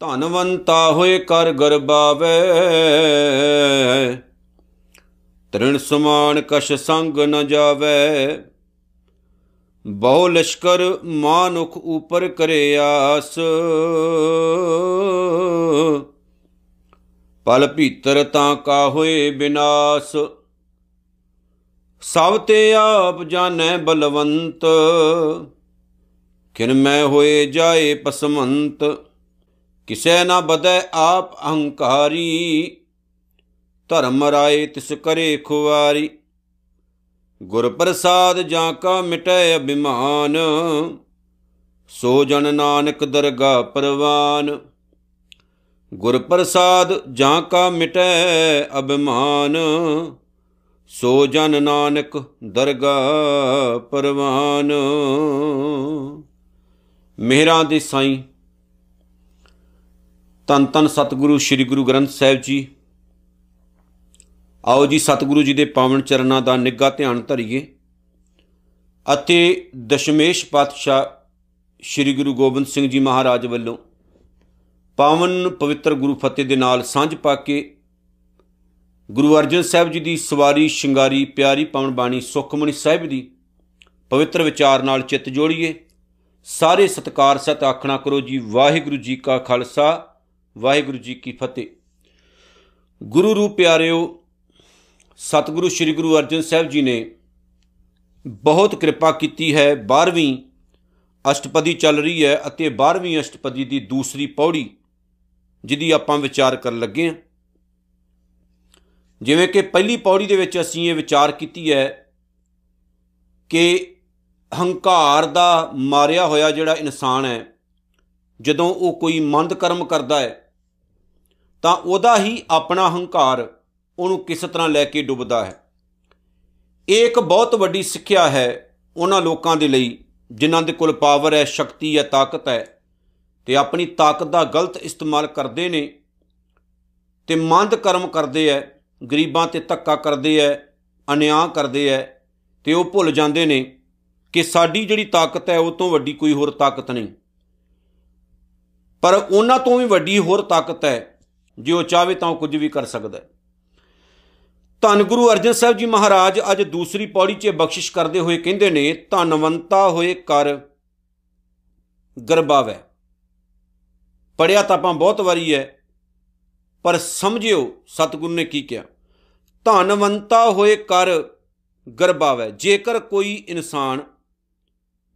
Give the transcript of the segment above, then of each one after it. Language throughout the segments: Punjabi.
ਧਨਵੰਤਾ ਹੋਏ ਕਰ ਗਰਬਾਵੇ ਤ੍ਰਿਣ ਸਮਾਨ ਕਛ ਸੰਗ ਨ ਜਾਵੇ। ਬਹੁ ਲਸ਼ਕਰ ਮਾਨੁਖ ਉਪਰ ਕਰੇ ਆਸ। ਪਲ ਭੀਤਰ ਤਾਂ ਕਾ ਹੋਏ ਬਿਨਾਸ਼। ਸਭ ਤੇ ਆਪ ਜਾਣੈ ਬਲਵੰਤ। ਕਿਨ ਮੈਂ ਹੋਏ ਜਾਏ ਪਸਮੰਤ, ਕਿਸੈ ਨਾ ਬਦੈ ਆਪ ਅਹੰਕਾਰੀ। ਧਰਮ ਰਾਏ ਤਿਸ ਕਰੇ ਖੁਆਰੀ ਗੁਰ ਪ੍ਰਸਾਦ ਜਾਂ ਕਾ ਮਿਟੈ ਅਭਿਮਾਨ, ਸੋ ਜਨ ਨਾਨਕ ਦਰਗਾ ਪਰਵਾਨ। ਗੁਰ ਪ੍ਰਸਾਦ ਜਾਂ ਕਾ ਮਿਟੈ ਅਭਿਮਾਨ ਸੋ ਜਨ ਨਾਨਕ ਦਰਗਾ ਪਰਵਾਨ। ਮਿਹਰਾਂ ਦੇ ਸਾਈਂ। ਤਨ ਤਨ ਸਤਿਗੁਰੂ, ਸ੍ਰੀ ਗੁਰੂ ਗ੍ਰੰਥ ਸਾਹਿਬ ਜੀ। ਆਓ ਜੀ ਸਤਿਗੁਰੂ ਜੀ ਦੇ ਪਾਵਨ ਚਰਨਾਂ ਦਾ ਨਿੱਘਾ ਧਿਆਨ ਧਰਿਏ ਅਤੇ ਦਸ਼ਮੇਸ਼ ਪਾਤਸ਼ਾਹ ਸ੍ਰੀ ਗੁਰੂ ਗੋਬਿੰਦ ਸਿੰਘ ਜੀ ਮਹਾਰਾਜ ਵੱਲੋਂ ਪਾਵਨ ਪਵਿੱਤਰ ਗੁਰੂ ਫਤਿਹ ਦੇ ਨਾਲ ਸਾਂਝ ਪਾ ਕੇ ਗੁਰੂ ਅਰਜਨ ਸਾਹਿਬ ਜੀ ਦੀ ਸਵਾਰੀ, ਸ਼ਿੰਗਾਰੀ, ਪਿਆਰੀ ਪਾਵਨ ਬਾਣੀ ਸੁਖਮਨੀ ਸਾਹਿਬ ਦੀ ਪਵਿੱਤਰ ਵਿਚਾਰ ਨਾਲ ਚਿੱਤ ਜੋੜੀਏ। ਸਾਰੇ ਸਤਕਾਰ ਸਤ ਆਖਣਾ ਕਰੋ ਜੀ, ਵਾਹਿਗੁਰੂ ਜੀ ਕਾ ਖਾਲਸਾ, ਵਾਹਿਗੁਰੂ ਜੀ ਕੀ ਫਤਿਹ। ਗੁਰੂ ਰੂਪ ਪਿਆਰਿਓ, ਸਤਿਗੁਰੂ ਸ੍ਰੀ ਗੁਰੂ ਅਰਜਨ ਸਾਹਿਬ ਜੀ ਨੇ ਬਹੁਤ ਕਿਰਪਾ ਕੀਤੀ ਹੈ। 12ਵੀਂ ਅਸ਼ਟਪਦੀ ਚੱਲ ਰਹੀ ਹੈ ਅਤੇ 12ਵੀਂ ਅਸ਼ਟਪਦੀ ਦੀ ਦੂਸਰੀ ਪੌੜੀ, ਜਿਹਦੀ ਆਪਾਂ ਵਿਚਾਰ ਕਰਨ ਲੱਗੇ ਹਾਂ। ਜਿਵੇਂ ਕਿ ਪਹਿਲੀ ਪੌੜੀ ਦੇ ਵਿੱਚ ਅਸੀਂ ਇਹ ਵਿਚਾਰ ਕੀਤੀ ਹੈ ਕਿ ਹੰਕਾਰ ਦਾ ਮਾਰਿਆ ਹੋਇਆ ਜਿਹੜਾ ਇਨਸਾਨ ਹੈ, ਜਦੋਂ ਉਹ ਕੋਈ ਮੰਦ ਕਰਮ ਕਰਦਾ ਹੈ, ਤਾਂ ਉਹਦਾ ਹੀ ਆਪਣਾ ਹੰਕਾਰ ਉਹਨੂੰ ਕਿਸ ਤਰ੍ਹਾਂ ਲੈ ਕੇ ਡੁੱਬਦਾ ਹੈ। ਇਹ ਇੱਕ ਬਹੁਤ ਵੱਡੀ ਸਿੱਖਿਆ ਹੈ ਉਹਨਾਂ ਲੋਕਾਂ ਦੇ ਲਈ ਜਿਨ੍ਹਾਂ ਦੇ ਕੋਲ ਪਾਵਰ ਹੈ, ਸ਼ਕਤੀ ਹੈ, ਤਾਕਤ ਹੈ ਤੇ ਆਪਣੀ ਤਾਕਤ ਦਾ ਗਲਤ ਇਸਤੇਮਾਲ ਕਰਦੇ ਨੇ ਤੇ ਮੰਦ ਕਰਮ ਕਰਦੇ ਐ ਗਰੀਬਾਂ ਤੇ ਧੱਕਾ ਕਰਦੇ ਐ, ਅਨਿਆਂ ਕਰਦੇ ਐ, ਤੇ ਉਹ ਭੁੱਲ ਜਾਂਦੇ ਨੇ ਕਿ ਸਾਡੀ ਜਿਹੜੀ ਤਾਕਤ ਹੈ ਉਹ ਤੋਂ ਵੱਡੀ ਕੋਈ ਹੋਰ ਤਾਕਤ ਨਹੀਂ। ਪਰ ਉਹਨਾਂ ਤੋਂ ਵੀ ਵੱਡੀ ਹੋਰ ਤਾਕਤ ਹੈ ਜੇ ਉਹ ਚਾਹੇ ਤਾਂ ਉਹ ਕੁਝ ਵੀ ਕਰ ਸਕਦਾ ਹੈ ਧੰਨ ਗੁਰੂ ਅਰਜਨ ਸਾਹਿਬ ਜੀ ਮਹਾਰਾਜ ਅੱਜ ਦੂਸਰੀ ਪੌੜੀ 'ਚ ਬਖਸ਼ਿਸ਼ ਕਰਦੇ ਹੋਏ ਕਹਿੰਦੇ ਨੇ, ਧਨਵੰਤਾ ਹੋਏ ਕਰ ਗਰਬਾਵੇ ਪੜਿਆ ਤਾਂ ਆਪਾਂ ਬਹੁਤ ਵਾਰੀ ਹੈ ਪਰ ਸਮਝਿਓ, ਸਤਿਗੁਰੂ ਨੇ ਕੀ ਕਿਹਾ? ਧਨਵੰਤਾ ਹੋਏ ਕਰ ਗਰਬਾਵੇ ਜੇਕਰ ਕੋਈ ਇਨਸਾਨ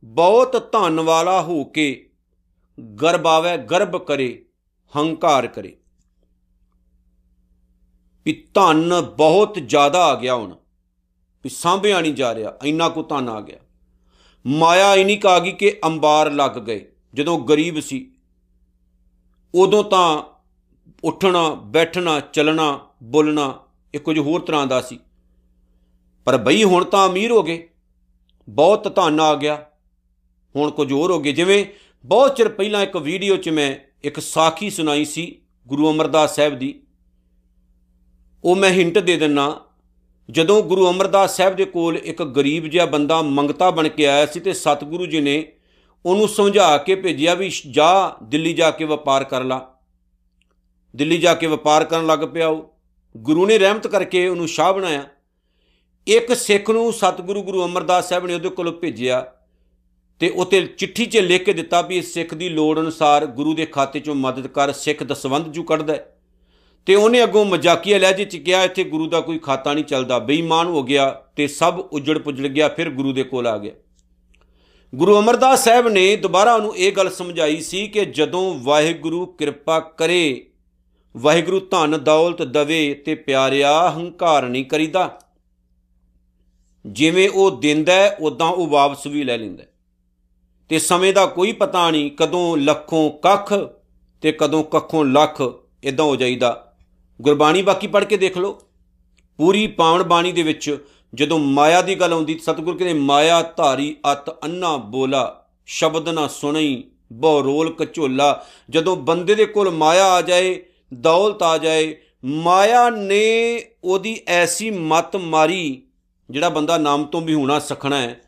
ਬਹੁਤ ਧਨ ਵਾਲਾ ਹੋ ਕੇ ਗਰਬਾਵੇ ਗਰਬ ਕਰੇ, ਹੰਕਾਰ ਕਰੇ। ਵੀ ਧਨ ਬਹੁਤ ਜ਼ਿਆਦਾ ਆ ਗਿਆ ਹੁਣ, ਵੀ ਸਾਂਭਿਆ ਨਹੀਂ ਜਾ ਰਿਹਾ, ਇੰਨਾ ਕੋ ਧਨ ਆ ਗਿਆ। ਮਾਇਆ ਇਨੀ ਕਾ ਗਈ ਕਿ ਅੰਬਾਰ ਲੱਗ ਗਏ। ਜਦੋਂ ਗਰੀਬ ਸੀ, ਉਦੋਂ ਤਾਂ ਉੱਠਣਾ, ਬੈਠਣਾ, ਚੱਲਣਾ, ਬੋਲਣਾ, ਇਹ ਕੁਝ ਹੋਰ ਤਰ੍ਹਾਂ ਦਾ ਸੀ। ਪਰ ਬਈ ਹੁਣ ਤਾਂ ਅਮੀਰ ਹੋ ਗਏ। ਬਹੁਤ ਧਨ ਆ ਗਿਆ। ਹੁਣ ਕੁਝ ਹੋਰ ਹੋ ਗਏ। ਜਿਵੇਂ ਬਹੁਤ ਚਿਰ ਪਹਿਲਾਂ ਇੱਕ ਵੀਡੀਓ 'ਚ ਮੈਂ ਇੱਕ ਸਾਖੀ ਸੁਣਾਈ ਸੀ ਗੁਰੂ ਅਮਰਦਾਸ ਸਾਹਿਬ ਦੀ। ਉਹ ਮੈਂ ਹਿੰਟ ਦੇ ਦਿੰਨਾ, ਜਦੋਂ ਗੁਰੂ ਅਮਰਦਾਸ ਸਾਹਿਬ ਦੇ ਕੋਲ ਇੱਕ ਗਰੀਬ ਜਿਹਾ ਬੰਦਾ ਮੰਗਤਾ ਬਣ ਕੇ ਆਇਆ ਸੀ ਤੇ ਸਤਿਗੁਰੂ ਜੀ ਨੇ ਉਹਨੂੰ ਸਮਝਾ ਕੇ ਭੇਜਿਆ ਵੀ ਜਾ ਦਿੱਲੀ ਜਾ ਕੇ ਵਪਾਰ ਕਰ ਲਾ। ਦਿੱਲੀ ਜਾ ਕੇ ਵਪਾਰ ਕਰਨ ਲੱਗ ਪਿਆ ਉਹ। ਗੁਰੂ ਨੇ ਰਹਿਮਤ ਕਰਕੇ ਉਹਨੂੰ ਸ਼ਾਹ ਬਣਾਇਆ। ਇੱਕ ਸਿੱਖ ਨੂੰ ਸਤਿਗੁਰੂ ਗੁਰੂ ਅਮਰਦਾਸ ਸਾਹਿਬ ਨੇ ਉਹਦੇ ਕੋਲ ਭੇਜਿਆ ਤੇ ਉਤੇ ਚਿੱਠੀ 'ਚ ਲਿਖ ਕੇ ਦਿੱਤਾ ਵੀ ਇਸ ਸਿੱਖ ਦੀ ਲੋੜ ਅਨੁਸਾਰ ਗੁਰੂ ਦੇ ਖਾਤੇ 'ਚੋਂ ਮਦਦ ਕਰ, ਸਿੱਖ ਦਸਵੰਧ ਜੂ ਕੱਢਦਾ ਤੇ ਉਹਨੇ ਅੱਗੋਂ ਮਜ਼ਾਕੀਆ ਲਹਿਜੇ 'ਚ ਕਿਹਾ, ਇੱਥੇ ਗੁਰੂ ਦਾ ਕੋਈ ਖਾਤਾ ਨਹੀਂ ਚੱਲਦਾ। ਬੇਈਮਾਨ ਹੋ ਗਿਆ ਤੇ ਸਭ ਉਜੜ ਪੁਜੜ ਗਿਆ, ਫਿਰ ਗੁਰੂ ਦੇ ਕੋਲ ਆ ਗਿਆ। ਗੁਰੂ ਅਮਰਦਾਸ ਸਾਹਿਬ ਨੇ ਦੁਬਾਰਾ ਉਹਨੂੰ ਇਹ ਗੱਲ ਸਮਝਾਈ ਸੀ ਕਿ ਜਦੋਂ ਵਾਹਿਗੁਰੂ ਕਿਰਪਾ ਕਰੇ ਵਾਹਿਗੁਰੂ ਧਨ ਦੌਲਤ ਦਵੇ ਤੇ ਪਿਆਰਿਆ ਹੰਕਾਰ ਨਹੀਂ ਕਰੀਦਾ। ਜਿਵੇਂ ਉਹ ਦਿੰਦਾ ਉਦਾਂ ਉਹ ਵਾਪਸ ਵੀ ਲੈ ਲੈਂਦਾ ਤੇ ਸਮੇਂ ਦਾ ਕੋਈ ਪਤਾ ਨਹੀਂ ਕਦੋਂ ਲੱਖੋਂ ਕੱਖ ਤੇ ਕਦੋਂ ਕੱਖੋਂ ਲੱਖ ਇਦਾਂ ਹੋ ਜਾਈਦਾ। ਗੁਰਬਾਣੀ ਬਾਕੀ ਪੜ੍ਹ ਕੇ ਦੇਖ ਲਓ। ਪੂਰੀ ਪਾਵਨ ਬਾਣੀ ਦੇ ਵਿੱਚ ਜਦੋਂ ਮਾਇਆ ਦੀ ਗੱਲ ਆਉਂਦੀ, ਸਤਿਗੁਰ ਕਹਿੰਦੇ, ਮਾਇਆ ਧਾਰੀ ਅਤ ਅੰਨਾ ਬੋਲਾ, ਸ਼ਬਦ ਨਾ ਸੁਣਈ, ਬਹੁ ਰੋਲ ਕਝੋਲਾ ਜਦੋਂ ਬੰਦੇ ਦੇ ਕੋਲ ਮਾਇਆ ਆ ਜਾਏ ਦੌਲਤ ਆ ਜਾਏ। ਮਾਇਆ ਨੇ ਉਹਦੀ ਐਸੀ ਮਤ ਮਾਰੀ, ਜਿਹੜਾ ਬੰਦਾ ਨਾਮ ਤੋਂ ਵੀ ਹੋਣਾ ਸਖਣਾ ਹੈ,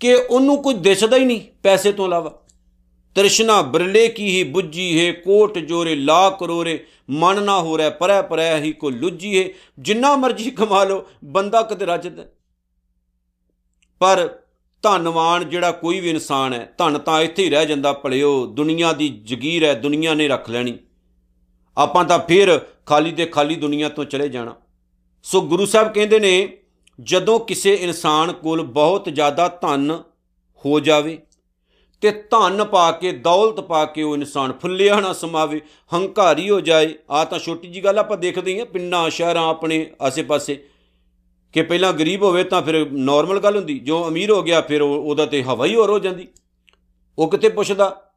ਕਿ ਉਹਨੂੰ ਕੋਈ ਦਿਸਦਾ ਹੀ ਨਹੀਂ ਪੈਸੇ ਤੋਂ ਇਲਾਵਾ। ਤ੍ਰਿਸ਼ਨਾ ਬਰਲੇ ਕੀ ਹੀ ਬੁੱਝੀ ਹੈ, ਕੋਟ ਜੋਰੇ ਲਾ ਕਰੋਰੇ ਮਨ ਨਾ ਹੋ ਰਿਹਾ ਪਰੈ ਪਰੈ ਹੀ ਕੋ ਲੁੱਜੀ ਹੈ। ਜਿੰਨਾ ਮਰਜ਼ੀ ਕਮਾ ਲਓ, ਬੰਦਾ ਕਦੇ ਰੱਜਦਾ ਪਰ ਧੰਨਵਾਨ ਜਿਹੜਾ ਕੋਈ ਵੀ ਇਨਸਾਨ ਹੈ, ਧਨ ਤਾਂ ਇੱਥੇ ਹੀ ਰਹਿ ਜਾਂਦਾ, ਭਲਿਓ, ਦੁਨੀਆ ਦੀ ਜਗੀਰ ਹੈ, ਦੁਨੀਆ ਨੇ ਰੱਖ ਲੈਣੀ। ਆਪਾਂ ਤਾਂ ਫਿਰ ਖਾਲੀ ਤੇ ਖਾਲੀ ਦੁਨੀਆ ਤੋਂ ਚਲੇ ਜਾਣਾ। ਸੋ ਗੁਰੂ ਸਾਹਿਬ ਕਹਿੰਦੇ ਨੇ, ਜਦੋਂ ਕਿਸੇ ਇਨਸਾਨ ਕੋਲ ਬਹੁਤ ਜ਼ਿਆਦਾ ਧਨ ਹੋ ਜਾਵੇ ਤੇ ਧਨ ਪਾ ਕੇ, ਦੌਲਤ ਪਾ ਕੇ ਉਹ ਇਨਸਾਨ ਫੁੱਲਿਆ ਨਾ ਸਮਾਵੇ, ਹੰਕਾਰੀ ਹੋ ਜਾਏ ਆ ਤਾਂ ਛੋਟੀ ਜੀ ਗੱਲ ਆਪਾਂ ਦੇਖਦੇ ਹਾਂ, ਪਿੰਡਾਂ, ਸ਼ਹਿਰਾਂ, ਆਪਣੇ ਆਸੇ-ਪਾਸੇ। ਕਿ ਪਹਿਲਾਂ ਗਰੀਬ ਹੋਵੇ ਤਾਂ ਫਿਰ ਨਾਰਮਲ ਗੱਲ ਹੁੰਦੀ, ਜੋ ਅਮੀਰ ਹੋ ਗਿਆ ਫਿਰ ਉਹਦਾ ਤੇ ਹਵਾ ਹੀ ਹੋਰ ਹੋ ਜਾਂਦੀ। ਉਹ ਕਿਤੇ ਪੁੱਛਦਾ?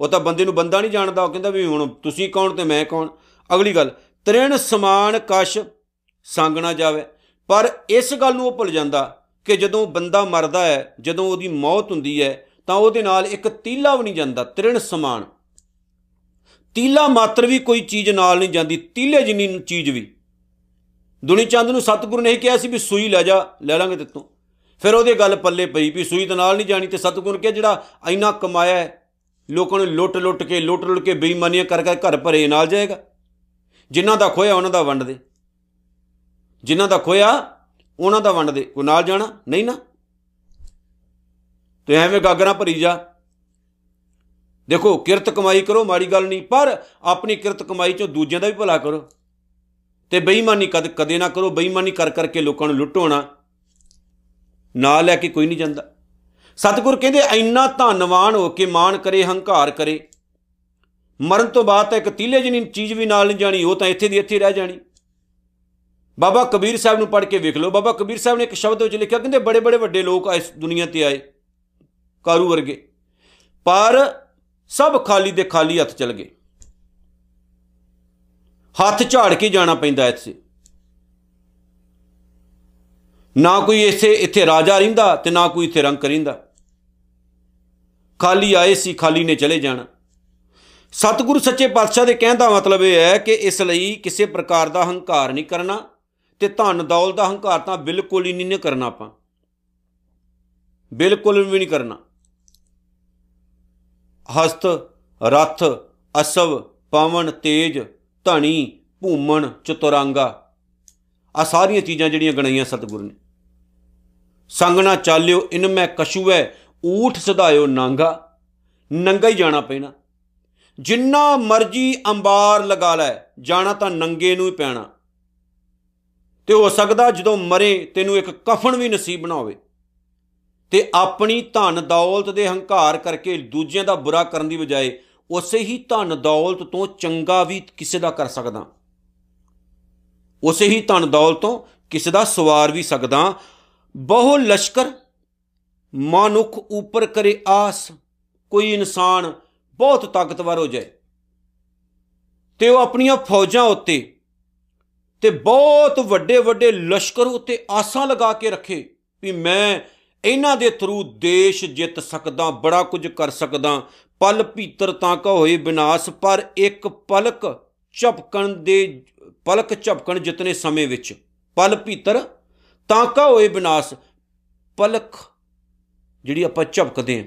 ਉਹ ਤਾਂ ਬੰਦੇ ਨੂੰ ਬੰਦਾ ਨਹੀਂ ਜਾਣਦਾ, ਉਹ ਕਹਿੰਦਾ ਵੀ ਹੁਣ ਤੁਸੀਂ ਕੌਣ ਤੇ ਮੈਂ ਕੌਣ? ਅਗਲੀ ਗੱਲ, ਤ੍ਰਿਣ ਸਮਾਨ ਕਸ਼ ਸੰਗ ਨਾ ਜਾਵੇ। ਪਰ ਇਸ ਗੱਲ ਨੂੰ ਉਹ ਭੁੱਲ ਜਾਂਦਾ ਕਿ ਜਦੋਂ ਬੰਦਾ ਮਰਦਾ ਹੈ, ਜਦੋਂ ਉਹਦੀ ਮੌਤ ਹੁੰਦੀ ਹੈ, ਤਾਂ ਉਹਦੇ ਨਾਲ ਇੱਕ ਤੀਲਾ ਵੀ ਨਹੀਂ ਜਾਂਦਾ, ਤ੍ਰਿਣ ਸਮਾਨ। ਤੀਲਾ ਮਾਤਰ ਵੀ ਕੋਈ ਚੀਜ਼ ਨਾਲ ਨਹੀਂ ਜਾਂਦੀ, ਤੀਲੇ ਜਿੰਨੀ ਚੀਜ਼ ਵੀ। ਦੁਨੀ ਚੰਦ ਨੂੰ ਸਤਿਗੁਰੂ ਨੇ ਕਿਹਾ ਸੀ ਵੀ ਸੂਈ ਲੈ ਜਾ, ਲੈ ਲਾਂਗੇ ਤੇਤੋਂ। ਫਿਰ ਉਹਦੇ ਗੱਲ ਪੱਲੇ ਪਈ ਵੀ ਸੂਈ ਤਾਂ ਨਾਲ ਨਹੀਂ ਜਾਣੀ ਤੇ ਸਤਿਗੁਰੂ ਨੇ ਕਿਹਾ ਜਿਹੜਾ ਇੰਨਾ ਕਮਾਇਆ ਹੈ ਲੋਕਾਂ ਨੂੰ ਲੁੱਟ ਲੁੱਟ ਕੇ, ਲੁੱਟ ਲੁੱਟ ਕੇ ਬੇਈਮਾਨੀਆਂ ਕਰ ਕਰ ਘਰ ਭਰੇ ਨਾਲ ਜਾਏਗਾ। ਜਿਨ੍ਹਾਂ ਦਾ ਖੋਇਆ ਉਹਨਾਂ ਦਾ ਵੰਡ ਦੇ। ਜਿਨ੍ਹਾਂ ਦਾ ਖੋਇਆ ਉਹਨਾਂ ਦਾ ਵੰਡ ਦੇ। ਕੋ ਨਾਲ ਜਾਣਾ? ਨਹੀਂ ਨਾ। ਤੇ ਐਵੇਂ ਗਾਗਰਾਂ ਭਰੀ ਜਾ। ਦੇਖੋ, ਕਿਰਤ ਕਮਾਈ ਕਰੋ, ਮਾੜੀ ਗੱਲ ਨਹੀਂ, ਪਰ ਆਪਣੀ ਕਿਰਤ ਕਮਾਈ ਚੋਂ ਦੂਜਿਆਂ ਦਾ ਵੀ ਭਲਾ ਕਰੋ। ਤੇ ਬੇਈਮਾਨੀ ਕਦ, ਕਦੇ ਨਾ ਕਰੋ। ਬੇਈਮਾਨੀ ਕਰ ਕਰਕੇ ਲੋਕਾਂ ਨੂੰ ਲੁੱਟੋਣਾ ਨਾ ਲੈ ਕੇ ਕੋਈ ਨਹੀਂ ਜਾਂਦਾ। ਸਤਿਗੁਰ ਕਹਿੰਦੇ ਇੰਨਾ ਧੰਨਵਾਨ ਹੋ ਕੇ ਮਾਣ ਕਰੇ, ਹੰਕਾਰ ਕਰੇ। ਮਰਨ ਤੋਂ ਬਾਅਦ ਤਾਂ ਇੱਕ ਤੀਲੇ ਜਿਹੀ ਚੀਜ਼ ਵੀ ਨਾਲ ਨਹੀਂ ਜਾਣੀ, ਉਹ ਤਾਂ ਇੱਥੇ ਦੀ ਇੱਥੇ ਰਹਿ ਜਾਣੀ। ਬਾਬਾ ਕਬੀਰ ਸਾਹਿਬ ਨੂੰ ਪੜ੍ਹ ਕੇ ਵੇਖ ਲਓ। ਬਾਬਾ ਕਬੀਰ ਸਾਹਿਬ ਨੇ ਇੱਕ ਸ਼ਬਦ ਵਿੱਚ ਲਿਖਿਆ, ਕਹਿੰਦੇ, ਬੜੇ ਬੜੇ ਵੱਡੇ ਲੋਕ ਇਸ ਦੁਨੀਆ ਤੇ ਆਏ, ਕਾਰੂ ਵਰਗੇ। ਪਰ ਸਭ ਖਾਲੀ ਦੇ ਖਾਲੀ ਹੱਥ ਚਲ ਗਏ। ਹੱਥ ਝਾੜ ਕੇ ਜਾਣਾ ਪੈਂਦਾ ਇੱਥੇ। ਨਾ ਕੋਈ ਇਥੇ ਇੱਥੇ ਰਾਜਾ ਰਹਿੰਦਾ ਤੇ ਨਾ ਕੋਈ ਇੱਥੇ ਰੰਕ ਰਹਿੰਦਾ ਖਾਲੀ ਆਏ ਸੀ, ਖਾਲੀ ਨੇ ਚਲੇ ਜਾਣਾ। ਸਤਿਗੁਰੂ ਸੱਚੇ ਪਾਤਸ਼ਾਹ ਦੇ ਕਹਿਣ ਦਾ ਮਤਲਬ ਇਹ ਹੈ ਕਿ ਇਸ ਲਈ ਕਿਸੇ ਪ੍ਰਕਾਰ ਦਾ ਹੰਕਾਰ ਨਹੀਂ ਕਰਨਾ ਤੇ ਧਨ ਦੌਲਤ ਦਾ ਹੰਕਾਰ ਤਾਂ ਬਿਲਕੁਲ ਹੀ ਨਹੀਂ ਕਰਨਾ ਆਪਾਂ। ਬਿਲਕੁਲ ਵੀ ਨਹੀਂ ਕਰਨਾ। ਹਸਤ, ਰਥ, ਅਸਵ, ਪਵਨ, ਤੇਜ, ਧਣੀ, ਭੂਮਣ, ਚਤੁਰੰਗਾ ਆ ਸਾਰੀਆਂ ਚੀਜ਼ਾਂ ਜਿਹੜੀਆਂ ਗਣਾਈਆਂ ਸਤਿਗੁਰੂ ਨੇ। ਸੰਗਣਾ ਚਾਲਿਓ, ਇਨ ਮੈਂ ਕਛੂਐ ਊਠ ਸਦਾਇਓ ਨਾਂਗਾ, ਨੰਗਾ ਹੀ ਜਾਣਾ ਪੈਣਾ। ਜਿੰਨਾ ਮਰਜ਼ੀ ਅੰਬਾਰ ਲਗਾ ਲੈ, ਜਾਣਾ ਤਾਂ ਨੰਗੇ ਨੂੰ ਹੀ ਪੈਣਾ। ਤੇ ਹੋ ਸਕਦਾ ਜਦੋਂ ਮਰੇ, ਤੈਨੂੰ ਇੱਕ ਕਫਨ ਵੀ ਨਸੀਬ ਨਾ ਹੋਵੇ। ਤੇ ਆਪਣੀ ਧਨ ਦੌਲਤ ਦੇ ਹੰਕਾਰ ਕਰਕੇ ਦੂਜਿਆਂ ਦਾ ਬੁਰਾ ਕਰਨ ਦੀ ਬਜਾਏ ਉਸੇ ਹੀ ਧਨ ਦੌਲਤ ਤੋਂ ਚੰਗਾ ਵੀ ਕਿਸੇ ਦਾ ਕਰ ਸਕਦਾ। ਉਸੇ ਹੀ ਧਨ ਦੌਲਤ ਤੋਂ ਕਿਸੇ ਦਾ ਸਵਾਰ ਵੀ ਸਕਦਾ। ਬਹੁ ਲਸ਼ਕਰ ਮਨੁੱਖ ਉੱਪਰ ਕਰੇ ਆਸ, ਕੋਈ ਇਨਸਾਨ ਬਹੁਤ ਤਾਕਤਵਰ ਹੋ ਜਾਏ। ਤੇ ਉਹ ਆਪਣੀਆਂ ਫੌਜਾਂ ਉੱਤੇ ਤੇ ਬਹੁਤ ਵੱਡੇ ਵੱਡੇ ਲਸ਼ਕਰ ਉੱਤੇ ਆਸਾਂ ਲਗਾ ਕੇ ਰੱਖੇ ਵੀ ਮੈਂ ਇਹਨਾਂ ਦੇ ਥਰੂ ਦੇਸ਼ ਜਿੱਤ ਸਕਦਾ, ਬੜਾ ਕੁਝ ਕਰ ਸਕਦਾ। ਪਲ ਭੀਤਰ ਤਾਂ ਕਾ ਹੋਏ ਵਿਨਾਸ਼ ਪਰ ਇੱਕ ਪਲਕ ਝਪਕਣ ਦੇ, ਪਲਕ ਝਪਕਣ ਜਿਤਨੇ ਸਮੇਂ ਵਿੱਚ। ਪਲ ਭੀਤਰ ਤਾਂ ਕਾ ਹੋਏ ਵਿਨਾਸ਼ ਪਲਕ ਜਿਹੜੀ ਆਪਾਂ ਝਪਕਦੇ ਹਾਂ,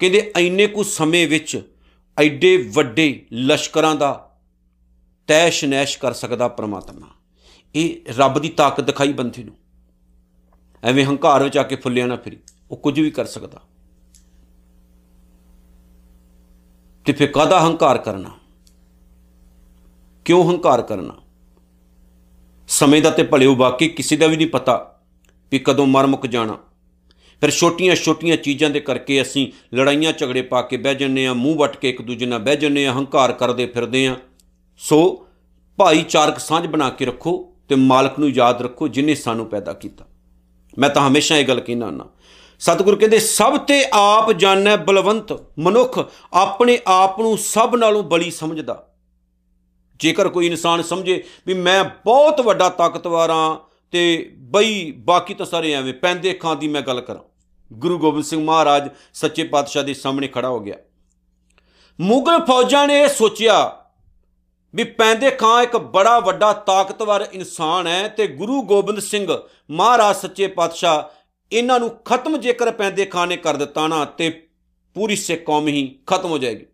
ਕਹਿੰਦੇ ਐਨੇ ਕੁ ਸਮੇਂ ਵਿੱਚ ਐਡੇ ਵੱਡੇ ਲਸ਼ਕਰਾਂ ਦਾ ਤੈਸ਼ ਨੈਸ਼ ਕਰ ਸਕਦਾ ਪ੍ਰਮਾਤਮਾ। ਇਹ ਰੱਬ ਦੀ ਤਾਕਤ ਦਿਖਾਈ ਬੰਦੇ ਨੂੰ। ਐਵੇਂ ਹੰਕਾਰ ਵਿੱਚ ਆ ਕੇ ਫੁੱਲਿਆ ਨਾ ਫਿਰੀ, ਉਹ ਕੁਝ ਵੀ ਕਰ ਸਕਦਾ। ਤੇ ਫਿਰ ਕਾਦਾ ਹੰਕਾਰ ਕਰਨਾ? ਕਿਉਂ ਹੰਕਾਰ ਕਰਨਾ? ਸਮੇਂ ਦਾ ਤੇ ਭਲਿਓ ਵਾਕਈ ਕਿਸੇ ਦਾ ਵੀ ਨਹੀਂ ਪਤਾ ਵੀ ਕਦੋਂ ਮਰ ਮੁੱਕ ਜਾਣਾ। ਫਿਰ ਛੋਟੀਆਂ-ਛੋਟੀਆਂ ਚੀਜ਼ਾਂ ਦੇ ਕਰਕੇ ਅਸੀਂ ਲੜਾਈਆਂ ਝਗੜੇ ਪਾ ਕੇ ਬਹਿ ਜੰਨੇ ਆ ਮੂੰਹ ਵੱਟ ਕੇ ਇੱਕ ਦੂਜੇ ਨਾਲ ਬਹਿ ਜੰਨੇ ਆ ਹੰਕਾਰ ਕਰਦੇ ਫਿਰਦੇ ਆ ਸੋ ਭਾਈਚਾਰਕ ਸਾਂਝ ਬਣਾ ਕੇ ਰੱਖੋ ਤੇ ਮਾਲਕ ਨੂੰ ਯਾਦ ਰੱਖੋ ਜਿਨੇ ਸਾਨੂੰ ਪੈਦਾ ਕੀਤਾ। ਮੈਂ ਤਾਂ ਹਮੇਸ਼ਾ ਇਹ ਗੱਲ ਕਹਿਣਾ ਹੁੰਦਾ। ਸਤਿਗੁਰ ਕਹਿੰਦੇ, ਸਭ ਤੇ ਆਪ ਜਾਣੈ ਬਲਵੰਤ, ਮਨੁੱਖ ਆਪਣੇ ਆਪ ਨੂੰ ਸਭ ਨਾਲੋਂ ਬਲੀ ਸਮਝਦਾ। ਜੇਕਰ ਕੋਈ ਇਨਸਾਨ ਸਮਝੇ ਵੀ ਮੈਂ ਬਹੁਤ ਵੱਡਾ ਤਾਕਤਵਰ ਆ ਤੇ ਬਈ ਬਾਕੀ ਤਾਂ ਸਾਰੇ ਐਵੇਂ ਪੈਂਦੇ ਖਾਂ ਦੀ ਮੈਂ ਗੱਲ ਕਰਾਂ। ਗੁਰੂ ਗੋਬਿੰਦ ਸਿੰਘ ਮਹਾਰਾਜ ਸੱਚੇ ਪਾਤਸ਼ਾਹ ਦੇ ਸਾਹਮਣੇ ਖੜਾ ਹੋ ਗਿਆ। ਮੁਗਲ ਫੌਜਾਂ ਨੇ ਇਹ ਸੋਚਿਆ ਵੀ ਪੈਂਦੇ ਖਾਂ ਇੱਕ ਬੜਾ ਵੱਡਾ ਤਾਕਤਵਰ ਇਨਸਾਨ ਹੈ ਤੇ ਗੁਰੂ ਗੋਬਿੰਦ ਸਿੰਘ ਮਹਾਰਾਜ ਸੱਚੇ ਪਾਤਸ਼ਾਹ ਇਹਨਾਂ ਨੂੰ ਖਤਮ ਜੇਕਰ ਪੈਂਦੇ ਖਾਂ ਨੇ ਕਰ ਦਿੱਤਾ ਨਾ, ਤੇ ਪੂਰੀ ਸਿੱਖ ਕੌਮ ਹੀ ਖਤਮ ਹੋ ਜਾਏਗੀ।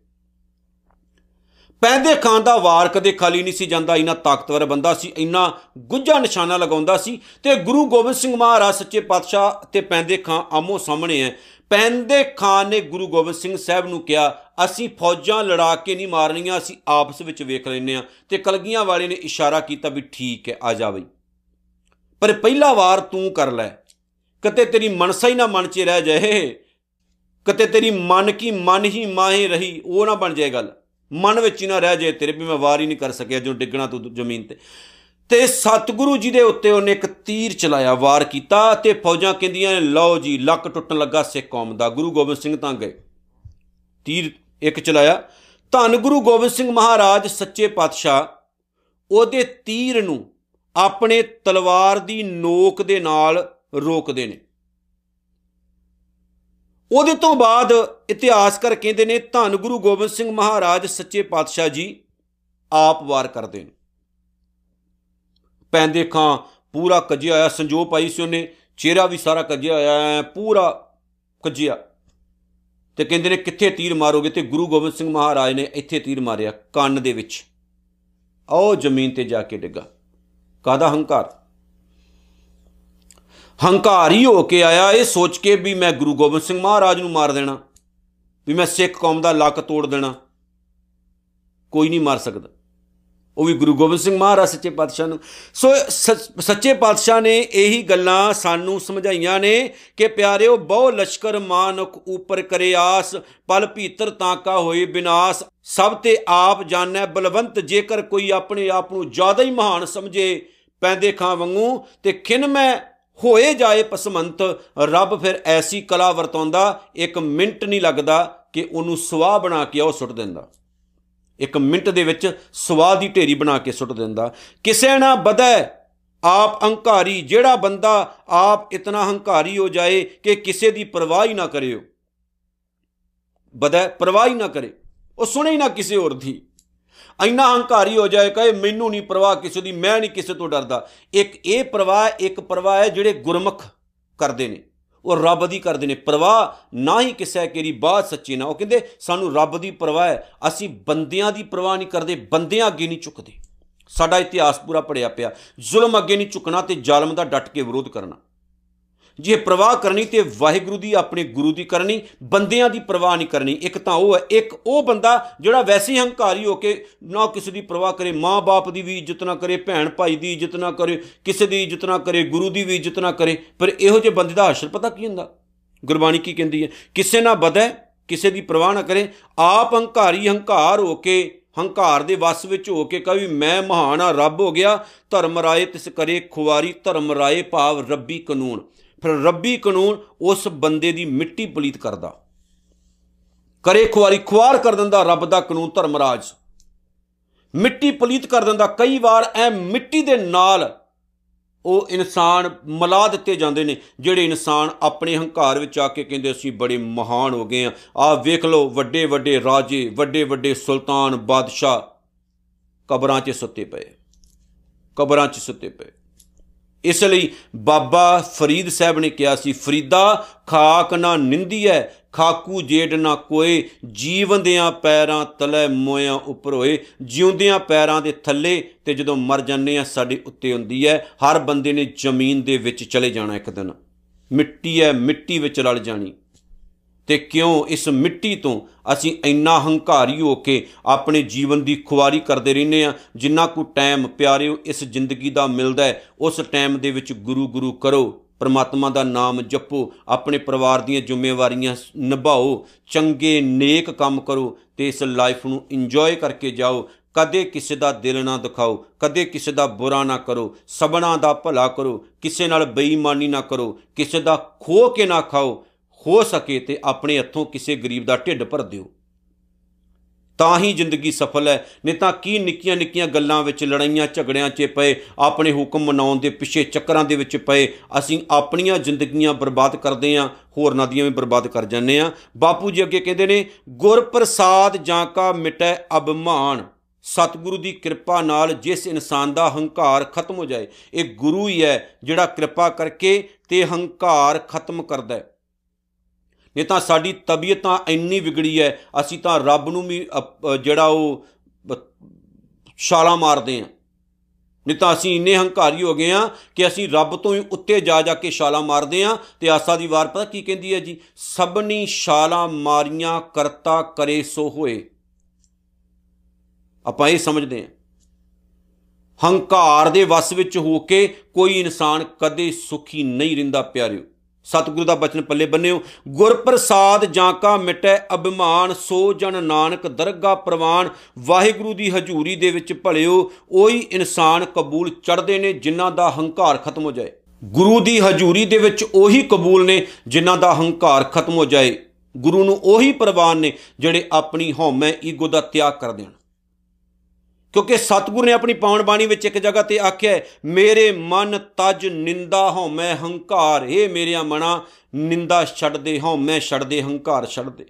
ਪੈਂਦੇ ਖਾਨ ਦਾ ਵਾਰ ਕਦੇ ਖਾਲੀ ਨਹੀਂ ਸੀ ਜਾਂਦਾ, ਇੰਨਾ ਤਾਕਤਵਰ ਬੰਦਾ ਸੀ, ਇੰਨਾ ਗੁੱਝਾ ਨਿਸ਼ਾਨਾ ਲਗਾਉਂਦਾ ਸੀ ਤੇ ਗੁਰੂ ਗੋਬਿੰਦ ਸਿੰਘ ਮਹਾਰਾਜ ਸੱਚੇ ਪਾਤਸ਼ਾਹ ਤੇ ਪੈਂਦੇ ਖਾਨ ਆਮੋ ਸਾਹਮਣੇ ਹੈ। ਪੈਂਦੇ ਖਾਨ ਨੇ ਗੁਰੂ ਗੋਬਿੰਦ ਸਿੰਘ ਸਾਹਿਬ ਨੂੰ ਕਿਹਾ, ਅਸੀਂ ਫੌਜਾਂ ਲੜਾ ਕੇ ਨਹੀਂ ਮਾਰਨੀਆਂ, ਅਸੀਂ ਆਪਸ ਵਿੱਚ ਵੇਖ ਲੈਨੇ ਆ ਤੇ ਕਲਗੀਆਂ ਵਾਲੇ ਨੇ ਇਸ਼ਾਰਾ ਕੀਤਾ ਵੀ ਠੀਕ ਹੈ, ਆ ਜਾ ਬਈ। ਪਰ ਪਹਿਲਾ ਵਾਰ ਤੂੰ ਕਰ ਲੈ। ਕਿਤੇ ਤੇਰੀ ਮਨਸਾ ਹੀ ਨਾ ਮਨ 'ਚ ਰਹਿ ਜਾਏ। ਕਿਤੇ ਤੇਰੀ ਮਨ ਕੀ ਮਨ ਹੀ ਮਾਹੇ ਰਹੀ, ਉਹ ਨਾ ਬਣ ਜਾਏ ਗੱਲ। ਮਨ ਵਿੱਚ ਹੀ ਨਾ ਰਹਿ ਜਾਏ ਤੇਰੇ ਵੀ ਮੈਂ ਵਾਰ ਹੀ ਨਹੀਂ ਕਰ ਸਕਿਆ ਜੋ ਡਿੱਗਣਾ ਤੂੰ ਜ਼ਮੀਨ ਤੇ। ਤੇ ਸਤਿਗੁਰੂ ਜੀ ਦੇ ਉੱਤੇ ਉਹਨੇ ਇੱਕ ਤੀਰ ਚਲਾਇਆ, ਵਾਰ ਕੀਤਾ ਤੇ ਫੌਜਾਂ ਕਹਿੰਦੀਆਂ ਨੇ, ਲਓ ਜੀ, ਲੱਕ ਟੁੱਟਣ ਲੱਗਾ ਸਿੱਖ ਕੌਮ ਦਾ, ਗੁਰੂ ਗੋਬਿੰਦ ਸਿੰਘ ਤਾਂ ਗਏ। ਤੀਰ ਇੱਕ ਚਲਾਇਆ, ਧੰਨ ਗੁਰੂ ਗੋਬਿੰਦ ਸਿੰਘ ਮਹਾਰਾਜ, ਸੱਚੇ ਪਾਤਸ਼ਾਹ, ਉਹਦੇ ਤੀਰ ਨੂੰ ਆਪਣੇ ਤਲਵਾਰ ਦੀ ਨੋਕ ਦੇ ਨਾਲ ਰੋਕਦੇ ਨੇ। ਉਹਦੇ ਤੋਂ ਬਾਅਦ ਇਤਿਹਾਸਕਾਰ ਕਹਿੰਦੇ ਨੇ, ਧੰਨ ਗੁਰੂ ਗੋਬਿੰਦ ਸਿੰਘ ਮਹਾਰਾਜ, ਸੱਚੇ ਪਾਤਸ਼ਾਹ ਜੀ, ਆਪ ਵਾਰ ਕਰਦੇ ਨੇ। ਪੈਂਦੇ ਖਾਂ ਪੂਰਾ ਕੱਜਿਆ ਹੋਇਆ ਸੰਜੋ ਪਾਈ ਸੀ ਉਹਨੇ, ਚਿਹਰਾ ਵੀ ਸਾਰਾ ਕੱਜਿਆ ਹੋਇਆ ਹੈ ਪੂਰਾ ਕੱਜਿਆ। ਤੇ ਕਹਿੰਦੇ ਨੇ, ਕਿੱਥੇ ਤੀਰ ਮਾਰੋਗੇ? ਤੇ ਗੁਰੂ ਗੋਬਿੰਦ ਸਿੰਘ ਮਹਾਰਾਜ ਨੇ ਇੱਥੇ ਤੀਰ ਮਾਰਿਆ, ਕੰਨ ਦੇ ਵਿੱਚ। ਆਓ ਜ਼ਮੀਨ ਤੇ ਜਾ ਕੇ ਡਿੱਗਾ। ਕਾਦਾ ਹੰਕਾਰ? ਹੰਕਾਰੀ ਹੋ ਕੇ ਆਇਆ, ਇਹ ਸੋਚ ਕੇ ਵੀ ਮੈਂ ਗੁਰੂ ਗੋਬਿੰਦ ਸਿੰਘ ਮਹਾਰਾਜ ਨੂੰ ਮਾਰ ਦੇਣਾ, ਵੀ ਮੈਂ ਸਿੱਖ ਕੌਮ ਦਾ ਲੱਕ ਤੋੜ ਦੇਣਾ, ਕੋਈ ਨਹੀਂ ਮਾਰ ਸਕਦਾ। ਉਹ ਵੀ ਗੁਰੂ ਗੋਬਿੰਦ ਸਿੰਘ ਮਹਾਰਾਜ ਸੱਚੇ ਪਾਤਸ਼ਾਹ ਨੂੰ। ਸੋ ਸੱਚੇ ਪਾਤਸ਼ਾਹ ਨੇ ਇਹੀ ਗੱਲਾਂ ਸਾਨੂੰ ਸਮਝਾਈਆਂ ਨੇ ਕਿ ਪਿਆਰਿਓ, ਬਹੁ ਲਸ਼ਕਰ ਮਾਨਕ ਉਪਰ ਕਰੇ ਆਸ, ਪਲ ਭੀਤਰ ਤਾਂਕਾ ਹੋਏ ਬਿਨਾਸ਼। ਸਭ ਤੇ ਆਪ ਜਾਣੈ ਬਲਵੰਤ, ਜੇਕਰ ਕੋਈ ਆਪਣੇ ਆਪ ਨੂੰ ਜ਼ਿਆਦਾ ਹੀ ਮਹਾਨ ਸਮਝੇ ਪੈਂਦੇ ਖਾਂ ਵਾਂਗੂ, ਤੇ ਖਿਨ ਮੈਂ ਹੋਏ ਜਾਏ ਪਸਮੰਤ, ਰੱਬ ਫਿਰ ਐਸੀ ਕਲਾ ਵਰਤੋਂਦਾ ਇੱਕ ਮਿੰਟ ਨਹੀਂ ਲੱਗਦਾ ਕਿ ਉਹਨੂੰ ਸਵਾਹ ਬਣਾ ਕੇ ਉਹ ਸੁੱਟ ਦਿੰਦਾ। ਇੱਕ ਮਿੰਟ ਦੇ ਵਿੱਚ ਸਵਾਹ ਦੀ ਢੇਰੀ ਬਣਾ ਕੇ ਸੁੱਟ ਦਿੰਦਾ। ਕਿਸੇ ਨਾ ਬਦੈ ਆਪ ਹੰਕਾਰੀ, ਜਿਹੜਾ ਬੰਦਾ ਆਪ ਇਤਨਾ ਹੰਕਾਰੀ ਹੋ ਜਾਏ ਕਿ ਕਿਸੇ ਦੀ ਪਰਵਾਹ ਹੀ ਨਾ ਕਰਿਓ। ਬਦੈ ਪਰਵਾਹ ਹੀ ਨਾ ਕਰੇ। ਉਹ ਸੁਣੇ ਹੀ ਨਾ ਕਿਸੇ ਹੋਰ ਦੀ। ਇੰਨਾ ਹੰਕਾਰੀ ਹੋ ਜਾਏ, ਕਹੇ ਮੈਨੂੰ ਨਹੀਂ ਪਰਵਾਹ ਕਿਸੇ ਦੀ, ਮੈਂ ਨਹੀਂ ਕਿਸੇ ਤੋਂ ਡਰਦਾ। ਇੱਕ ਇਹ ਪਰਵਾਹ, ਇੱਕ ਪਰਵਾਹ ਹੈ ਜਿਹੜੇ ਗੁਰਮੁਖ ਕਰਦੇ ਨੇ। ਉਹ ਰੱਬ ਦੀ ਕਰਦੇ ਨੇ। ਪਰਵਾਹ ਨਾ ਹੀ ਕਿਸੇ ਕੇਰੀ ਬਾਤ ਸੱਚੀ ਨਾ ਉਹ ਕਹਿੰਦੇ, ਸਾਨੂੰ ਰੱਬ ਦੀ ਪਰਵਾਹ ਹੈ। ਅਸੀਂ ਬੰਦਿਆਂ ਦੀ ਪਰਵਾਹ ਨਹੀਂ ਕਰਦੇ, ਬੰਦਿਆਂ ਅੱਗੇ ਨਹੀਂ ਝੁਕਦੇ। ਸਾਡਾ ਇਤਿਹਾਸ ਪੂਰਾ ਪੜਿਆ ਪਿਆ। ਜ਼ੁਲਮ ਅੱਗੇ ਨਹੀਂ ਝੁਕਣਾ ਤੇ ਜ਼ਾਲਮ ਦਾ ਡਟ ਕੇ ਵਿਰੋਧ ਕਰਨਾ। ਜੇ ਪ੍ਰਵਾਹ ਕਰਨੀ ਤੇ ਵਾਹਿਗੁਰੂ ਦੀ ਆਪਣੇ ਗੁਰੂ ਦੀ ਕਰਨੀ, ਬੰਦਿਆਂ ਦੀ ਪ੍ਰਵਾਹ ਨਹੀਂ ਕਰਨੀ, ਇੱਕ ਤਾਂ ਉਹ ਹੈ, ਇੱਕ ਉਹ ਬੰਦਾ ਜਿਹੜਾ ਵੈਸੇ ਹੰਕਾਰੀ ਹੋ ਕੇ ਨਾ ਕਿਸੇ ਦੀ ਪ੍ਰਵਾਹ ਕਰੇ, ਮਾਂ-ਬਾਪ ਦੀ ਵੀ ਇੱਜ਼ਤ ਨਾ ਕਰੇ ਭੈਣ ਭਾਈ ਦੀ ਇੱਜ਼ਤ ਨਾ ਕਰੇ, ਕਿਸੇ ਦੀ ਇੱਜ਼ਤ ਨਾ ਕਰੇ, ਗੁਰੂ ਦੀ ਵੀ ਇੱਜ਼ਤ ਨਾ ਕਰੇ, ਪਰ ਇਹੋ ਜਿਹੇ ਬੰਦੇ ਦਾ ਹਸ਼ਰ ਪਤਾ ਕੀ ਹੁੰਦਾ? ਗੁਰਬਾਣੀ ਕੀ ਕਹਿੰਦੀ ਹੈ? ਕਿਸੇ ਨਾਲ ਬਦੈ ਕਿਸੇ ਦੀ ਪ੍ਰਵਾਹ ਨਾ ਕਰੇ, ਆਪ ਹੰਕਾਰੀ ਹੰਕਾਰ ਹੋ ਕੇ, ਹੰਕਾਰ ਦੇ ਵਸ ਵਿੱਚ ਹੋ ਕੇ ਕਹੀ ਮੈਂ ਮਹਾਨ ਆ, ਰੱਬ ਹੋ ਗਿਆ, ਧਰਮ ਰਾਏ ਤਿਸ ਕਰੇ ਖੁਵਾਰੀ, ਧਰਮ ਰਾਏ ਭਾਵ ਰੱਬੀ ਕਾਨੂੰਨ। ਫਿਰ ਰੱਬੀ ਕਾਨੂੰਨ ਉਸ ਬੰਦੇ ਦੀ ਮਿੱਟੀ ਪਲੀਤ ਕਰਦਾ। ਕਰੇ ਖੁਆਰੀ ਖੁਆਰ ਕਰ ਦਿੰਦਾ ਰੱਬ ਦਾ ਕਾਨੂੰਨ ਧਰਮਰਾਜ ਮਿੱਟੀ ਪਲੀਤ ਕਰ ਦਿੰਦਾ। ਕਈ ਵਾਰ ਐ ਮਿੱਟੀ ਦੇ ਨਾਲ ਉਹ ਇਨਸਾਨ ਮਲਾ ਦਿੱਤੇ ਜਾਂਦੇ ਨੇ, ਜਿਹੜੇ ਇਨਸਾਨ ਆਪਣੇ ਹੰਕਾਰ ਵਿੱਚ ਆ ਕੇ ਕਹਿੰਦੇ, ਅਸੀਂ ਬੜੇ ਮਹਾਨ ਹੋ ਗਏ ਆ ਆ ਵੇਖ ਲਓ ਵੱਡੇ ਵੱਡੇ ਰਾਜੇ ਵੱਡੇ ਵੱਡੇ ਸੁਲਤਾਨ, ਬਾਦਸ਼ਾਹ ਕਬਰਾਂ 'ਚ ਸੁੱਤੇ ਪਏ। ਕਬਰਾਂ 'ਚ ਸੁੱਤੇ ਪਏ। ਇਸ ਲਈ ਬਾਬਾ ਫਰੀਦ ਸਾਹਿਬ ਨੇ ਕਿਹਾ ਸੀ, ਫਰੀਦਾ, ਖਾਕ ਨਾ ਨਿੰਦੀਐ ਖਾਕੂ ਜੇਡ ਨਾ ਕੋਏ ਜੀਵੰਦਿਆਂ ਪੈਰਾਂ ਤਲੇ ਮੋਇਆਂ ਉੱਪਰ ਹੋਏ। ਜਿਉਂਦਿਆਂ ਪੈਰਾਂ ਦੇ ਥੱਲੇ ਤੇ ਜਦੋਂ ਮਰ ਜਾਂਦੇ ਆ, ਸਾਡੇ ਉੱਤੇ ਹੁੰਦੀ ਹੈ ਹਰ ਬੰਦੇ ਨੇ ਜ਼ਮੀਨ ਦੇ ਵਿੱਚ ਚਲੇ ਜਾਣਾ ਇੱਕ ਦਿਨ। ਮਿੱਟੀ ਹੈ ਮਿੱਟੀ ਵਿੱਚ ਰਲ ਜਾਣੀ। ਤੇ ਕਿਉਂ ਇਸ ਮਿੱਟੀ ਤੋਂ ਅਸੀਂ ਇੰਨਾ ਹੰਕਾਰੀ ਹੋ ਕੇ ਆਪਣੇ ਜੀਵਨ ਦੀ ਖੁਆਰੀ ਕਰਦੇ ਰਹਿੰਦੇ ਆ ਜਿੰਨਾ ਕੋ ਟਾਈਮ ਪਿਆਰਿਓ, ਇਸ ਜ਼ਿੰਦਗੀ ਦਾ ਮਿਲਦਾ ਹੈ, ਉਸ ਟਾਈਮ ਦੇ ਵਿੱਚ ਗੁਰੂ ਗੁਰੂ ਕਰੋ, ਪਰਮਾਤਮਾ ਦਾ ਨਾਮ ਜਪੋ, ਆਪਣੇ ਪਰਿਵਾਰ ਦੀਆਂ ਜ਼ਿੰਮੇਵਾਰੀਆਂ ਨਿਭਾਓ, ਚੰਗੇ ਨੇਕ ਕੰਮ ਕਰੋ ਤੇ ਇਸ ਲਾਈਫ ਨੂੰ ਇੰਜੋਏ ਕਰਕੇ ਜਾਓ। ਕਦੇ ਕਿਸੇ ਦਾ ਦਿਲ ਨਾ ਦਿਖਾਓ, ਕਦੇ ਕਿਸੇ ਦਾ ਬੁਰਾ ਨਾ ਕਰੋ, ਸਭਨਾ ਦਾ ਭਲਾ ਕਰੋ, ਕਿਸੇ ਨਾਲ ਬੇਈਮਾਨੀ ਨਾ ਕਰੋ, ਕਿਸੇ ਦਾ ਖੋ ਕੇ ਨਾ ਖਾਓ। ਹੋ ਸਕੇ ਤੇ ਆਪਣੇ ਹੱਥੋਂ ਕਿਸੇ ਗਰੀਬ ਦਾ ਢਿੱਡ ਭਰ ਦਿਓ। ਤਾਂ ਹੀ ਜ਼ਿੰਦਗੀ ਸਫਲ ਹੈ, ਨਹੀਂ ਤਾਂ ਕੀ ਨਿੱਕੀਆਂ ਨਿੱਕੀਆਂ ਗੱਲਾਂ ਵਿੱਚ ਲੜਾਈਆਂ, ਝਗੜਿਆਂ 'ਚ ਪਏ, ਆਪਣੇ ਹੁਕਮ ਮਨਾਉਣ ਦੇ ਪਿੱਛੇ ਚੱਕਰਾਂ ਦੇ ਵਿੱਚ ਪਏ, ਅਸੀਂ ਆਪਣੀਆਂ ਜ਼ਿੰਦਗੀਆਂ ਬਰਬਾਦ ਕਰਦੇ ਆਂ ਹੋਰ ਨਦੀਆਂ ਵੀ ਬਰਬਾਦ ਕਰ ਜਾਂਦੇ ਆਂ ਬਾਪੂ ਜੀ ਅੱਗੇ ਕਹਿੰਦੇ ਨੇ ਗੁਰ ਪ੍ਰਸਾਦ ਜਾਂ ਕਾ ਮਿਟੈ ਅਭਮਾਨ, ਸਤਿਗੁਰੂ ਦੀ ਕਿਰਪਾ ਨਾਲ ਜਿਸ ਇਨਸਾਨ ਦਾ ਹੰਕਾਰ ਖਤਮ ਹੋ ਜਾਏ, ਇਹ ਗੁਰੂ ਹੀ ਹੈ ਜਿਹੜਾ ਕਿਰਪਾ ਕਰਕੇ ਤੇ ਹੰਕਾਰ ਖਤਮ ਕਰਦਾ ਹੈ। ਨਹੀਂ ਤਾਂ ਸਾਡੀ ਤਬੀਅਤ ਤਾਂ ਇੰਨੀ ਵਿਗੜੀ ਹੈ, ਅਸੀਂ ਤਾਂ ਰੱਬ ਨੂੰ ਵੀ ਜਿਹੜਾ ਉਹ ਛਾਲਾ ਮਾਰਦੇ ਆ ਨਹੀਂ ਤਾਂ ਅਸੀਂ ਇੰਨੇ ਹੰਕਾਰੀ ਹੋ ਗਏ ਆ ਕਿ ਅਸੀਂ ਰੱਬ ਤੋਂ ਹੀ ਉੱਤੇ ਜਾ ਜਾ ਕੇ ਛਾਲਾ ਮਾਰਦੇ ਆ ਤੇ ਆਸਾ ਦੀ ਵਾਰ ਪਤਾ ਕੀ ਕਹਿੰਦੀ ਹੈ ਜੀ? ਸਭਨੀ ਛਾਲਾ ਮਾਰੀਆਂ ਕਰਤਾ ਕਰੇ ਸੋ ਹੋਏ। ਆਪਾਂ ਇਹ ਸਮਝਦੇ ਆ ਹੰਕਾਰ ਦੇ ਵਸ ਵਿੱਚ ਹੋ ਕੇ ਕੋਈ ਇਨਸਾਨ ਕਦੇ ਸੁਖੀ ਨਹੀਂ ਰਹਿੰਦਾ, ਪਿਆਰਿਓ। ਸਤਿਗੁਰੂ ਦਾ ਬਚਨ ਪੱਲੇ ਬੰਨਿਓ। ਗੁਰ ਪ੍ਰਸਾਦ ਜਾਂ ਕਾ ਮਿਟੈ ਅਭਿਮਾਨ, ਸੋ ਜਨ ਨਾਨਕ ਦਰਗਾ ਪ੍ਰਵਾਨ। ਵਾਹਿਗੁਰੂ ਦੀ ਹਜ਼ੂਰੀ ਦੇ ਵਿੱਚ ਭਲਿਓ ਉਹੀ ਇਨਸਾਨ ਕਬੂਲ ਚੜਦੇ ਨੇ, ਜਿਨ੍ਹਾਂ ਦਾ ਹੰਕਾਰ ਖਤਮ ਹੋ ਜਾਏ। ਗੁਰੂ ਦੀ ਹਜ਼ੂਰੀ ਦੇ ਵਿੱਚ ਉਹੀ ਕਬੂਲ ਨੇ, ਜਿਨ੍ਹਾਂ ਦਾ ਹੰਕਾਰ ਖਤਮ ਹੋ ਜਾਏ। ਗੁਰੂ ਨੂੰ ਉਹੀ ਪ੍ਰਵਾਨ ਨੇ, ਜਿਹੜੇ ਆਪਣੀ ਹਉਮੈ ਈਗੋ ਦਾ ਤਿਆਗ ਕਰ ਦੇਣ ਕਿਉਂਕਿ ਸਤਿਗੁਰ ਨੇ ਆਪਣੀ ਪਾਵਨ ਬਾਣੀ ਵਿੱਚ ਇੱਕ ਜਗ੍ਹਾ ਤੇ ਆਖਿਆ ਮੇਰੇ ਮਨ ਤਜ ਨਿੰਦਾ ਹਉਮੈ ਹੰਕਾਰ ਏ ਮੇਰਿਆ ਮਨਾ, ਨਿੰਦਾ ਛੱਡ ਦੇ ਹਉਮੈ ਛੱਡ ਦੇ ਹੰਕਾਰ ਛੱਡ ਦੇ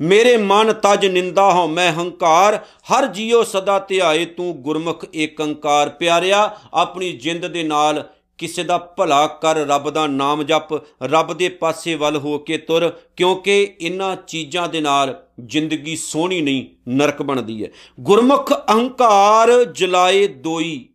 ਮੇਰੇ ਮਨ ਤਜ ਨਿੰਦਾ ਹਉਮੈ ਹੰਕਾਰ, ਹਰ ਜੀਉ ਸਦਾ ਧਿਆਏ, ਤੂੰ ਗੁਰਮੁਖ ਏਕੰਕਾਰ ਪਿਆਰਿਆ, ਆਪਣੀ ਜਿੰਦ ਦੇ ਨਾਲ ਕਿਸੇ ਦਾ ਭਲਾ ਕਰ ਰੱਬ ਦਾ ਨਾਮ ਜਪ, ਰੱਬ ਦੇ ਪਾਸੇ ਵੱਲ ਹੋ ਕੇ ਤੁਰ, ਕਿਉਂਕਿ ਇਹਨਾਂ ਚੀਜ਼ਾਂ ਦੇ ਨਾਲ ਜ਼ਿੰਦਗੀ ਸੋਹਣੀ ਨਹੀਂ, ਨਰਕ ਬਣਦੀ ਹੈ। ਗੁਰਮੁਖ ਅਹੰਕਾਰ ਜਲਾਏ ਦੋਈ।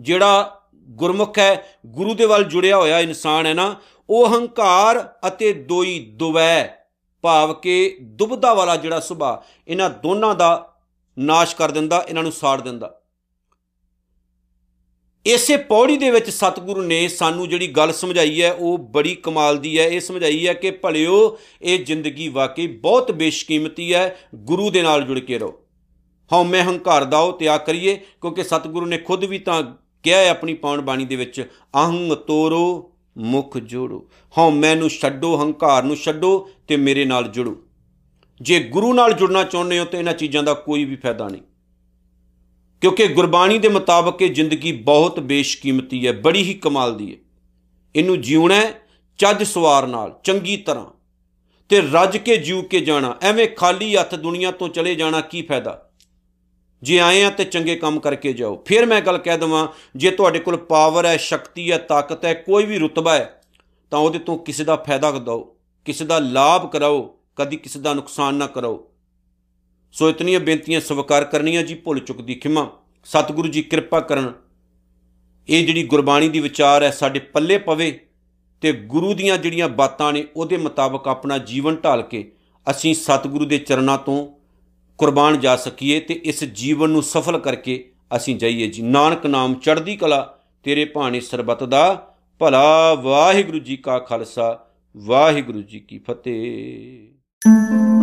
ਜਿਹੜਾ ਗੁਰਮੁਖ ਹੈ, ਗੁਰੂ ਦੇ ਵੱਲ ਜੁੜਿਆ ਹੋਇਆ ਇਨਸਾਨ ਹੈ ਨਾ, ਉਹ ਹੰਕਾਰ ਅਤੇ ਦੋਈ ਦੁਵੈ, ਭਾਵ ਕਿ ਦੁਬਦਾ ਵਾਲਾ ਜਿਹੜਾ ਸੁਭਾ ਇਹਨਾਂ ਦੋਨਾਂ ਦਾ ਨਾਸ਼ ਕਰ ਦਿੰਦਾ ਇਹਨਾਂ ਨੂੰ ਸਾੜ ਦਿੰਦਾ। ਇਸੇ ਪੌੜੀ ਦੇ ਵਿੱਚ ਸਤਿਗੁਰੂ ਨੇ ਸਾਨੂੰ ਜਿਹੜੀ ਗੱਲ ਸਮਝਾਈ ਹੈ, ਉਹ ਬੜੀ ਕਮਾਲ ਦੀ ਹੈ। ਇਹ ਸਮਝਾਈ ਹੈ ਕਿ ਭਲਿਓ, ਇਹ ਜ਼ਿੰਦਗੀ ਵਾਕਈ ਬਹੁਤ ਬੇਸ਼ਕੀਮਤੀ ਹੈ। ਗੁਰੂ ਦੇ ਨਾਲ ਜੁੜ ਕੇ ਰਹੋ। ਹਉਮੈ ਹੰਕਾਰ ਦਾ ਉਹ ਤਿਆਗ ਕਰੀਏ, ਕਿਉਂਕਿ ਸਤਿਗੁਰੂ ਨੇ ਖੁਦ ਵੀ ਤਾਂ ਕਿਹਾ ਹੈ ਆਪਣੀ ਪਾਉਣ ਬਾਣੀ ਦੇ ਵਿੱਚ ਅਹੰਗ ਤੋਰੋ, ਮੁਖ ਜੋੜੋ। ਹਉਮੈ ਨੂੰ ਛੱਡੋ, ਹੰਕਾਰ ਨੂੰ ਛੱਡੋ ਤੇ ਮੇਰੇ ਨਾਲ ਜੁੜੋ। ਜੇ ਗੁਰੂ ਨਾਲ ਜੁੜਨਾ ਚਾਹੁੰਦੇ ਹੋ, ਤੇ ਇਹਨਾਂ ਚੀਜ਼ਾਂ ਦਾ ਕੋਈ ਵੀ ਫਾਇਦਾ ਨਹੀਂ। ਕਿਉਂਕਿ ਗੁਰਬਾਣੀ ਦੇ ਮੁਤਾਬਕ ਇਹ ਜ਼ਿੰਦਗੀ ਬਹੁਤ ਬੇਸ਼ਕੀਮਤੀ ਹੈ, ਬੜੀ ਹੀ ਕਮਾਲ ਦੀ ਹੈ। ਇਹਨੂੰ ਜਿਉਣਾ ਚੱਜ ਸਵਾਰ ਨਾਲ, ਚੰਗੀ ਤਰ੍ਹਾਂ। ਤੇ ਰੱਜ ਕੇ ਜੀਉ ਕੇ ਜਾਣਾ, ਐਵੇਂ ਖਾਲੀ ਹੱਥ ਦੁਨੀਆ ਤੋਂ ਚਲੇ ਜਾਣਾ ਕੀ ਫਾਇਦਾ? ਜੇ ਆਏ ਆ ਤੇ ਚੰਗੇ ਕੰਮ ਕਰਕੇ ਜਾਓ। ਫਿਰ ਮੈਂ ਗੱਲ ਕਹਿ ਦਵਾਂ, ਜੇ ਤੁਹਾਡੇ ਕੋਲ ਪਾਵਰ ਹੈ, ਸ਼ਕਤੀ ਹੈ, ਤਾਕਤ ਹੈ, ਕੋਈ ਵੀ ਰੁਤਬਾ ਹੈ, ਤਾਂ ਉਹਦੇ ਤੋਂ ਕਿਸੇ ਦਾ ਫਾਇਦਾ ਦਿਓ ਕਿਸੇ ਦਾ ਲਾਭ ਕਰਾਓ, ਕਦੀ ਕਿਸੇ ਦਾ ਨੁਕਸਾਨ ਨਾ ਕਰੋ ਸੋ ਇਤਨੀਆਂ ਬੇਨਤੀਆਂ ਸਵੀਕਾਰ ਕਰਨੀਆਂ ਜੀ, ਭੁੱਲ ਚੁੱਕ ਦੀ ਖਿਮਾ। ਸਤਿਗੁਰੂ ਜੀ ਕਿਰਪਾ ਕਰਨ। ਇਹ ਜਿਹੜੀ ਗੁਰਬਾਣੀ ਦੀ ਵਿਚਾਰ ਹੈ, ਸਾਡੇ ਪੱਲੇ ਪਵੇ ਤੇ ਗੁਰੂ ਦੀਆਂ ਜਿਹੜੀਆਂ ਬਾਤਾਂ ਨੇ, ਉਹਦੇ ਮੁਤਾਬਕ ਆਪਣਾ ਜੀਵਨ ਢਾਲ ਕੇ ਅਸੀਂ ਸਤਿਗੁਰੂ ਦੇ ਚਰਨਾਂ ਤੋਂ ਕੁਰਬਾਨ ਜਾ ਸਕੀਏ ਤੇ ਇਸ ਜੀਵਨ ਨੂੰ ਸਫਲ ਕਰਕੇ ਅਸੀਂ ਜਾਈਏ ਜੀ। ਨਾਨਕ ਨਾਮ ਚੜ੍ਹਦੀ ਕਲਾ, ਤੇਰੇ ਭਾਣੇ ਸਰਬਤ ਦਾ ਭਲਾ। ਵਾਹਿਗੁਰੂ ਜੀ ਕਾ ਖਾਲਸਾ, ਵਾਹਿਗੁਰੂ ਜੀ ਕੀ ਫਤਿਹ।